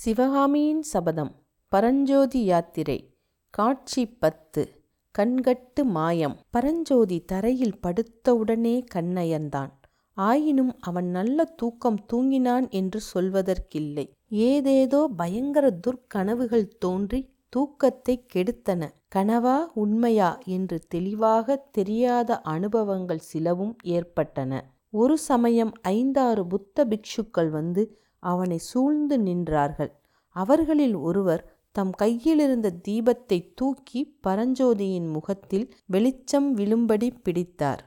சிவகாமியின் சபதம். பரஞ்சோதி யாத்திரை. காட்சி பத்து. கண்கட்டு மாயம். பரஞ்சோதி தரையில் படுத்தவுடனே கண்ணயர்ந்தான் ஆயினும் அவன் நல்ல தூக்கம் தூங்கினான் என்று சொல்வதற்கில்லை. ஏதேதோ பயங்கர துர்க்கனவுகள் தோன்றி தூக்கத்தை கெடுத்தன. கனவா உண்மையா என்று தெளிவாக தெரியாத அனுபவங்கள் சிலவும் ஏற்பட்டன. ஒரு சமயம் ஐந்தாறு புத்த பிக்ஷுக்கள் வந்து அவனை சூழ்ந்து நின்றார்கள். அவர்களில் ஒருவர் தம் கையிலிருந்த தீபத்தை தூக்கி பரஞ்சோதியின் முகத்தில் வெளிச்சம் விழும்படி பிடித்தார்.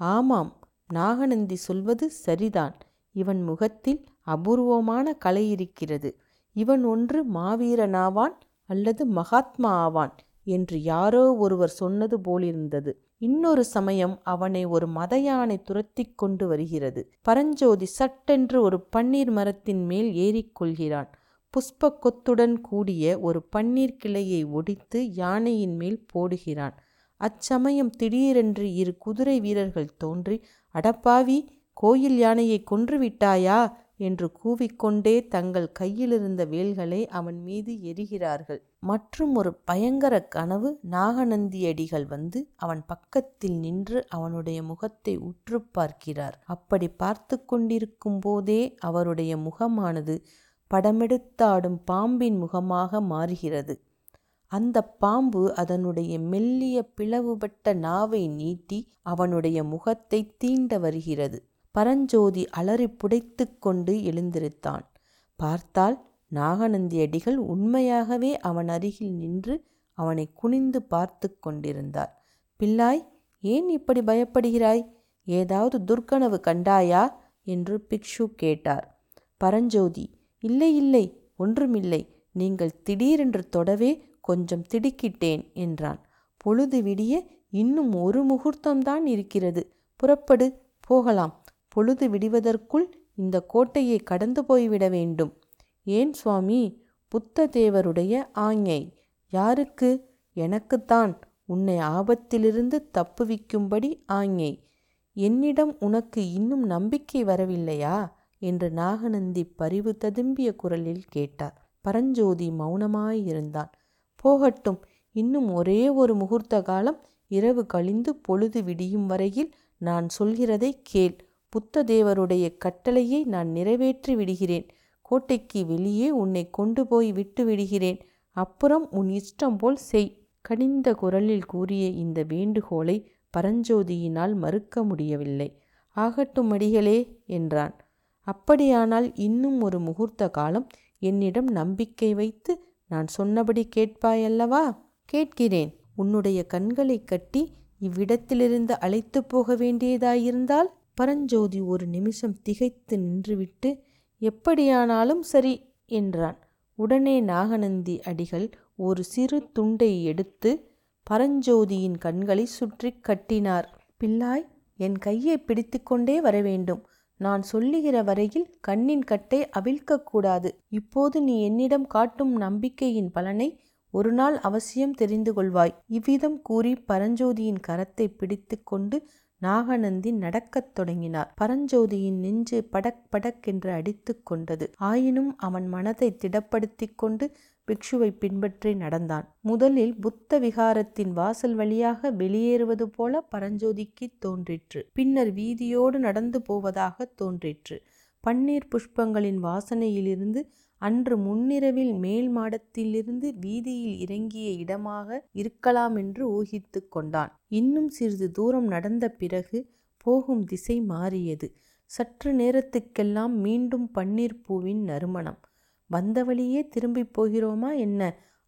ஆமாம் நாகநந்தி சொல்வது சரிதான். இவன் முகத்தில் அபூர்வமான கலை இருக்கிறது. இவன் ஒன்று மாவீரனாவான் அல்லது மகாத்மா ஆவான் என்று யாரோ ஒருவர் சொன்னது போலிருந்தது. இன்னொரு சமயம் அவனை ஒரு மத யானை துரத்தி கொண்டு வருகிறது. பரஞ்சோதி சட்டென்று ஒரு பன்னீர் மரத்தின் மேல் ஏறிக்கொள்கிறான் புஷ்ப கொத்துடன் கூடிய ஒரு பன்னீர் கிளையை ஒடித்து யானையின் மேல் போடுகிறான். அச்சமயம் திடீரென்று இரு குதிரை வீரர்கள் தோன்றி அடப்பாவி கோயில் யானையை கொன்று விட்டாயா? என்று கூவிக்கொண்டே தங்கள் கையிலிருந்த வேல்களை அவன் மீது எரிகிறார்கள். மற்றும் ஒரு பயங்கர கனவு நாகநந்தியடிகள் வந்து அவன் பக்கத்தில் நின்று அவனுடைய முகத்தை உற்று பார்க்கிறார். அப்படி பார்த்து கொண்டிருக்கும் போதே அவருடைய முகமானது படமெடுத்தாடும் பாம்பின் முகமாக மாறுகிறது. அந்த பாம்பு அதனுடைய மெல்லிய பிளவுபட்ட நாவை நீட்டி அவனுடைய முகத்தை தீண்ட வருகிறது. பரஞ்சோதி அலறி புடைத்து கொண்டு எழுந்திருத்தான். பார்த்தால் நாகநந்தியடிகள் உண்மையாகவே அவன் அருகில் நின்று அவனை குனிந்து பார்த்து கொண்டிருந்தார். பிள்ளாய் ஏன் இப்படி பயப்படுகிறாய்? ஏதாவது துர்க்கனவு கண்டாயா என்று பிக்ஷு கேட்டார். பரஞ்சோதி இல்லை இல்லை ஒன்றுமில்லை. நீங்கள் திடீரென்று தொடவே கொஞ்சம் திடுக்கிட்டேன் என்றான். பொழுது விடிய இன்னும் ஒரு முகூர்த்தம்தான் இருக்கிறது. புறப்படு போகலாம். பொழுது விடிவதற்குள் இந்த கோட்டையை கடந்து போய்விட வேண்டும். ஏன் சுவாமி? புத்த தேவருடைய ஆஞ்ஞை யாருக்கு? எனக்குத்தான். உன்னை ஆபத்திலிருந்து தப்புவிக்கும்படி ஆஞ்ஞை என்னிடம் உனக்கு இன்னும் நம்பிக்கை வரவில்லையா? என்று நாகநந்தி பரிவு ததும்பிய குரலில் கேட்டார். பரஞ்சோதி மௌனமாயிருந்தான். போகட்டும் இன்னும் ஒரே ஒரு முகூர்த்த காலம் இரவு கழிந்து பொழுது விடியும் வரையில் நான் சொல்கிறதை கேள். புத்த தேவருடைய கட்டளையை நான் நிறைவேற்றி விடுகிறேன். கோட்டைக்கு வெளியே உன்னை கொண்டு போய் விட்டு விடுகிறேன். அப்புறம் உன் இஷ்டம் போல் செய். கனிந்த குரலில் கூறிய இந்த வேண்டுகோளை பரஞ்சோதியினால் மறுக்க முடியவில்லை. ஆகட்டும் அடிகளே என்றான். அப்படியானால் இன்னும் ஒரு முகூர்த்த காலம் என்னிடம் நம்பிக்கை வைத்து நான் சொன்னபடி கேட்பாயல்லவா? கேட்கிறேன். உன்னுடைய கண்களை கட்டி இவ்விடத்திலிருந்து அழைத்து போக வேண்டியதாயிருந்தால் பரஞ்சோதி ஒரு நிமிஷம் திகைத்து நின்றுவிட்டு எப்படியானாலும் சரி என்றான். உடனே நாகநந்தி அடிகள் ஒரு சிறு துண்டை எடுத்து பரஞ்சோதியின் கண்களை சுற்றி கட்டினார். பிள்ளாய் என் கையை பிடித்துக்கொண்டே வர வேண்டும். நான் சொல்லுகிற வரையில் கண்ணின் கட்டை அவிழ்க்கக்கூடாது இப்போது நீ என்னிடம் காட்டும் நம்பிக்கையின் பலனை ஒரு நாள் அவசியம் தெரிந்து கொள்வாய். இவ்விதம் கூறி பரஞ்சோதியின் கரத்தை பிடித்து கொண்டு நாகநந்தி நடக்கத் தொடங்கினார். பரஞ்சோதியின் நெஞ்சு படக் படக் என்று அடித்து கொண்டது. ஆயினும் அவன் மனதை திடப்படுத்தி கொண்டு பிக்ஷுவை பின்பற்றி நடந்தான். முதலில் புத்த விகாரத்தின் வாசல் வழியாக வெளியேறுவது போல பரஞ்சோதிக்கு தோன்றிற்று. பின்னர் வீதியோடு நடந்து போவதாக தோன்றிற்று. பன்னீர் புஷ்பங்களின் வாசனையிலிருந்து அன்று முன்னிரவில் மேல் மாடத்திலிருந்து வீதியில் இறங்கிய இடமாக இருக்கலாம் என்று ஊகித்து கொண்டான். இன்னும் சிறிது தூரம் நடந்த பிறகு போகும் திசை மாறியது. சற்று நேரத்துக்கெல்லாம் மீண்டும் பன்னீர் பூவின் நறுமணம். வந்த வழியே திரும்பி போகிறோமா என்ன?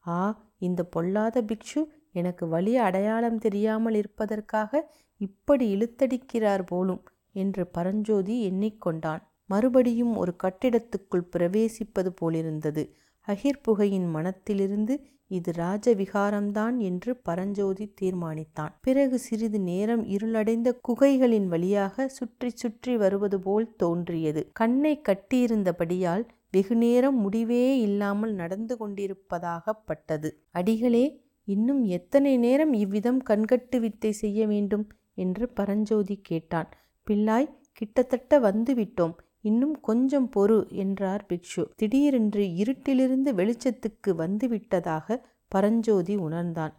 ஆ இந்த பொல்லாத பிக்ஷு எனக்கு வழி அடையாளம் தெரியாமல் இருப்பதற்காக இப்படி இழுத்தடிக்கிறார் போலும் என்று பரஞ்சோதி எண்ணிக்கொண்டான் மறுபடியும் ஒரு கட்டிடத்துக்குள் பிரவேசிப்பது போலிருந்தது. அகிர்புகையின் மனத்திலிருந்து இது ராஜவிகாரம்தான் என்று பரஞ்சோதி தீர்மானித்தான். பிறகு சிறிது நேரம் இருளடைந்த குகைகளின் வழியாக சுற்றி சுற்றி வருவது போல் தோன்றியது. கண்ணை கட்டியிருந்தபடியால் வெகுநேரம் முடிவே இல்லாமல் நடந்து கொண்டிருப்பதாகப்பட்டது. அடிகளே இன்னும் எத்தனை நேரம் இவ்விதம் கண்கட்டு வித்தை செய்ய வேண்டும்? என்று பரஞ்சோதி கேட்டான். பிள்ளாய் கிட்டத்தட்ட வந்துவிட்டோம். இன்னும் கொஞ்சம் பொறு என்றார் பிக்ஷு. திடீரென்று இருட்டிலிருந்து வெளிச்சத்துக்கு வந்துவிட்டதாக பரஞ்சோதி உணர்ந்தான்.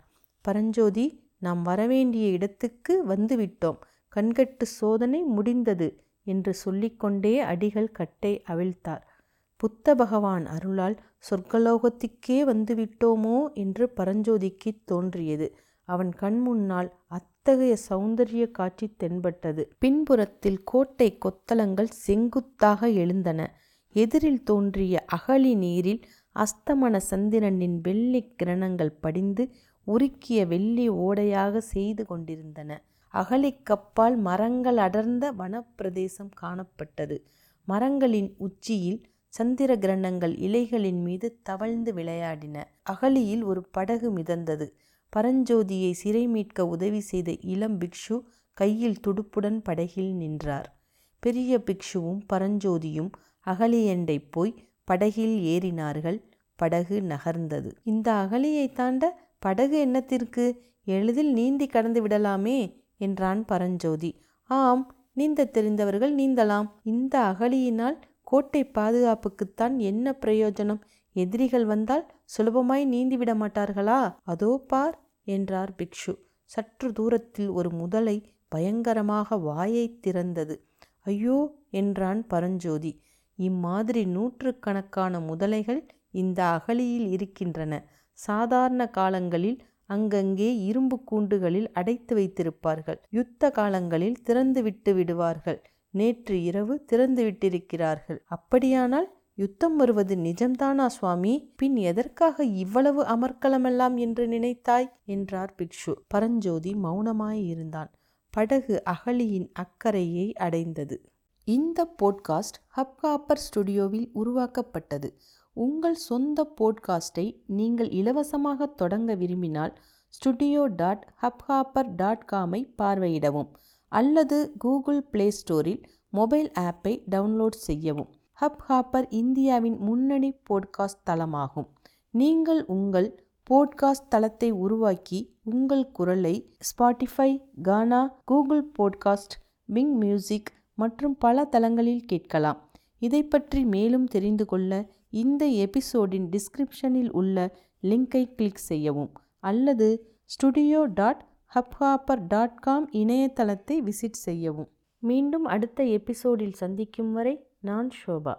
பரஞ்சோதி நாம் வரவேண்டிய இடத்துக்கு வந்துவிட்டோம். கண்கட்டு சோதனை முடிந்தது என்று சொல்லிக்கொண்டே அடிகள் கட்டை அவிழ்த்தார். புத்த பகவான் அருளால் சொர்க்கலோகத்துக்கே வந்துவிட்டோமோ என்று பரஞ்சோதிக்கு தோன்றியது. அவன் கண்முன்னால் அத்தகைய சௌந்தரிய காட்சி தென்பட்டது. பின்புறத்தில் கோட்டை கொத்தளங்கள் செங்குத்தாக எழுந்தன. எதிரில் தோன்றிய அகழி நீரில் அஸ்தமன சந்திரனின் வெள்ளி கிரணங்கள் படிந்து உருக்கிய வெள்ளி ஓடையாக செய்து கொண்டிருந்தன. அகழிக்கப்பால் மரங்கள் அடர்ந்த வனப்பிரதேசம் காணப்பட்டது. மரங்களின் உச்சியில் சந்திர கிரணங்கள் இலைகளின் மீது தவழ்ந்து விளையாடின. அகழியில் ஒரு படகு மிதந்தது. பரஞ்சோதியை சிறை மீட்க உதவி செய்த இளம் பிக்ஷு கையில் துடுப்புடன் படகில் நின்றார். பெரிய பிக்ஷுவும் பரஞ்சோதியும் அகலியண்டை போய் படகில் ஏறினார்கள். படகு நகர்ந்தது. இந்த அகலியை தாண்ட படகு என்னத்திற்கு? எளிதில் நீந்தி கடந்து விடலாமே என்றான் பரஞ்சோதி. ஆம் நீந்த தெரிந்தவர்கள் நீந்தலாம். இந்த அகழியினால் கோட்டை பாதுகாப்புக்குத்தான் என்ன பிரயோஜனம்? எதிரிகள் வந்தால் சுலபமாய் நீந்திவிட மாட்டார்களா? அதோ பார். என்றார் பிக்ஷு. சற்று தூரத்தில் ஒரு முதலை பயங்கரமாக வாயை திறந்தது. ஐயோ என்றான் பரஞ்சோதி. இம்மாதிரி நூற்றுக்கணக்கான முதலைகள் இந்த அகழியில் இருக்கின்றன. சாதாரண காலங்களில் அங்கங்கே இரும்பு கூண்டுகளில் அடைத்து வைத்திருப்பார்கள். யுத்த காலங்களில் திறந்து விட்டு விடுவார்கள். நேற்று இரவு திறந்து விட்டிருக்கிறார்கள். அப்படியானால் யுத்தம் வருவது நிஜம்தானா சுவாமி? பின் எதற்காக இவ்வளவு அமர்க்கலமெல்லாம் என்று நினைத்தாய்? என்றார் பிக்ஷு. பரஞ்சோதி மௌனமாயிருந்தான் படகு அகலியின் அக்கறையை அடைந்தது. இந்த போட்காஸ்ட் ஹப்காப்பர் ஸ்டுடியோவில் உருவாக்கப்பட்டது. உங்கள் சொந்த போட்காஸ்ட்டை நீங்கள் இலவசமாக தொடங்க விரும்பினால் ஸ்டுடியோ டாட் ஹப்ஹாப்பர் டாட் காமை பார்வையிடவும் அல்லது கூகுள் பிளே ஸ்டோரில் மொபைல் ஆப்பை டவுன்லோட் செய்யவும். ஹப் ஹாப்பர் இந்தியாவின் முன்னணி போட்காஸ்ட் தளமாகும். நீங்கள் உங்கள் போட்காஸ்ட் தளத்தை உருவாக்கி உங்கள் குரலை Spotify Gaana Google podcast Bing music மற்றும் பல தளங்களில் கேட்கலாம். இதை பற்றி மேலும் தெரிந்து கொள்ள இந்த எபிசோடின் டிஸ்கிரிப்ஷனில் உள்ள லிங்கை கிளிக் செய்யவும். அல்லது studio dot Hubhopper dot com இணையதளத்தை விசிட் செய்யவும். மீண்டும் அடுத்த எபிசோடில் சந்திக்கும் வரை நான் ஷோபா